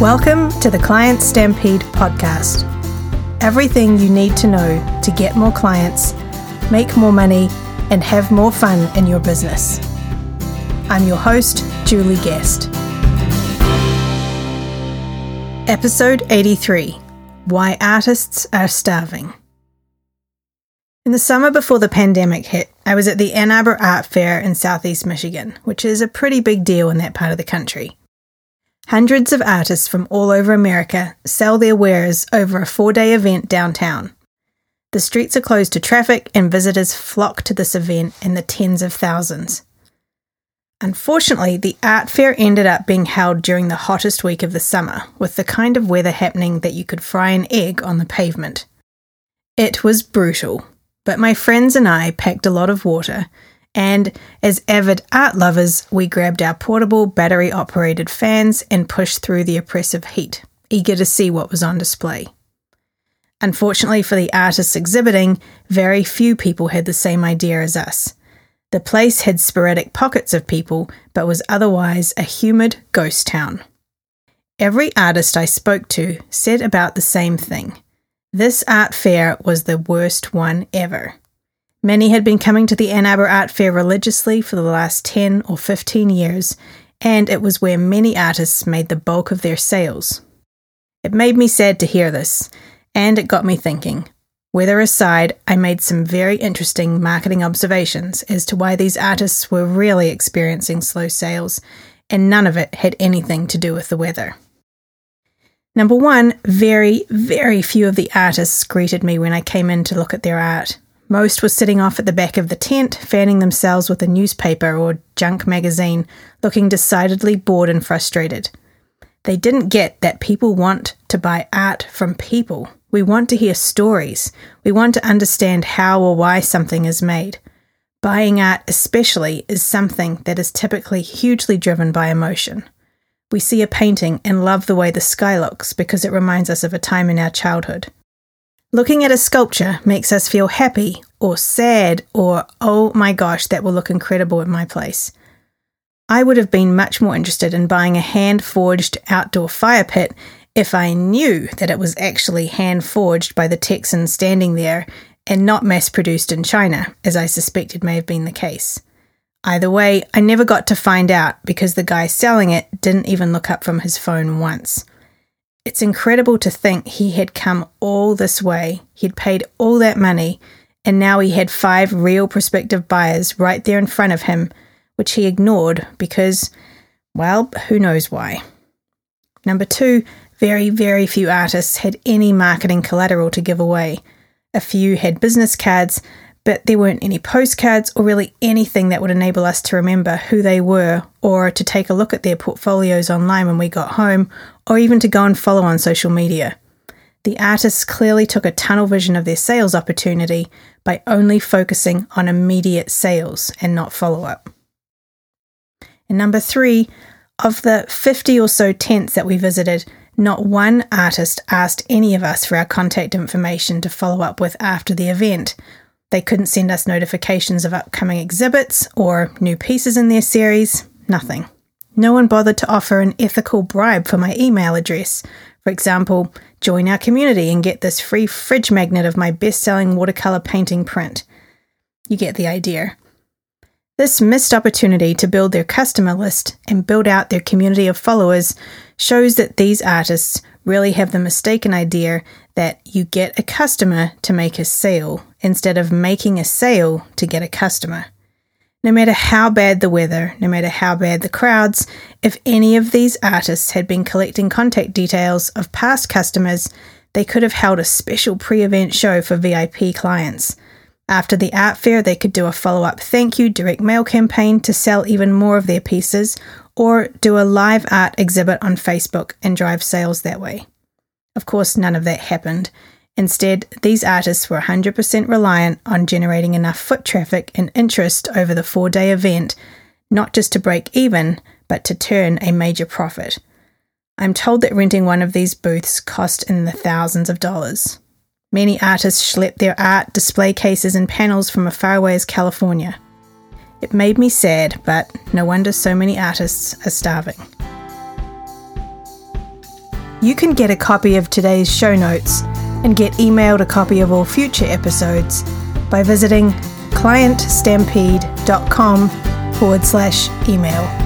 Welcome to the Client Stampede podcast. Everything you need to know to get more clients, make more money, and have more fun in your business. I'm your host, Julie Guest. Episode 83 Why Artists Are Starving. In the summer before the pandemic hit, I was at the Ann Arbor Art Fair in southeast Michigan, which is a pretty big deal in that part of the country. Hundreds of artists from all over America sell their wares over a four day event downtown. The streets are closed to traffic, and visitors flock to this event in the tens of thousands. Unfortunately, the art fair ended up being held during the hottest week of the summer, with the kind of weather happening that you could fry an egg on the pavement. It was brutal, but my friends and I packed a lot of water and as avid art lovers, we grabbed our portable battery operated fans and pushed through the oppressive heat, eager to see what was on display. Unfortunately for the artists exhibiting, very few people had the same idea as us. The place had sporadic pockets of people, but was otherwise a humid ghost town. Every artist I spoke to said about the same thing. This art fair was the worst one ever. Many had been coming to the Ann Arbor Art Fair religiously for the last 10 or 15 years, and it was where many artists made the bulk of their sales. It made me sad to hear this, and it got me thinking. Weather aside, I made some very interesting marketing observations as to why these artists were really experiencing slow sales, and none of it had anything to do with the weather. Number one, very, very few of the artists greeted me when I came in to look at their art. Most were sitting off at the back of the tent, fanning themselves with a newspaper or junk magazine, looking decidedly bored and frustrated. They didn't get that people want to buy art from people. We want to hear stories. We want to understand how or why something is made. Buying art, especially, is something that is typically hugely driven by emotion. We see a painting and love the way the sky looks because it reminds us of a time in our childhood. Looking at a sculpture makes us feel happy or sad or, oh my gosh, that will look incredible at my place. I would have been much more interested in buying a hand forged outdoor fire pit if I knew that it was actually hand forged by the Texan standing there and not mass produced in China, as I suspected may have been the case. Either way, I never got to find out because the guy selling it didn't even look up from his phone once. It's incredible to think he had come all this way, he'd paid all that money, and now he had five real prospective buyers right there in front of him, which he ignored because, well, who knows why. Number two, very, very few artists had any marketing collateral to give away. A few had business cards, but there weren't any postcards or really anything that would enable us to remember who they were or to take a look at their portfolios online when we got home or even to go and follow on social media. The artists clearly took a tunnel vision of their sales opportunity by only focusing on immediate sales and not follow up. And number three, of the 50 or so tents that we visited, not one artist asked any of us for our contact information to follow up with after the event, they couldn't send us notifications of upcoming exhibits or new pieces in their series, nothing. No one bothered to offer an ethical bribe for my email address. For example, join our community and get this free fridge magnet of my best selling watercolour painting print. You get the idea. This missed opportunity to build their customer list and build out their community of followers shows that these artists really have the mistaken idea that you get a customer to make a sale instead of making a sale to get a customer. No matter how bad the weather, no matter how bad the crowds, if any of these artists had been collecting contact details of past customers, they could have held a special pre event show for VIP clients. After the art fair, they could do a follow up thank you direct mail campaign to sell even more of their pieces, or do a live art exhibit on Facebook and drive sales that way. Of course, none of that happened. Instead, these artists were 100% reliant on generating enough foot traffic and interest over the four day event, not just to break even, but to turn a major profit. I'm told that renting one of these booths cost in the thousands of dollars. Many artists schlepped their art, display cases, and panels from as far away as California. It made me sad, but no wonder so many artists are starving. You can get a copy of today's show notes and get emailed a copy of all future episodes by visiting clientstampede.com forward slash email.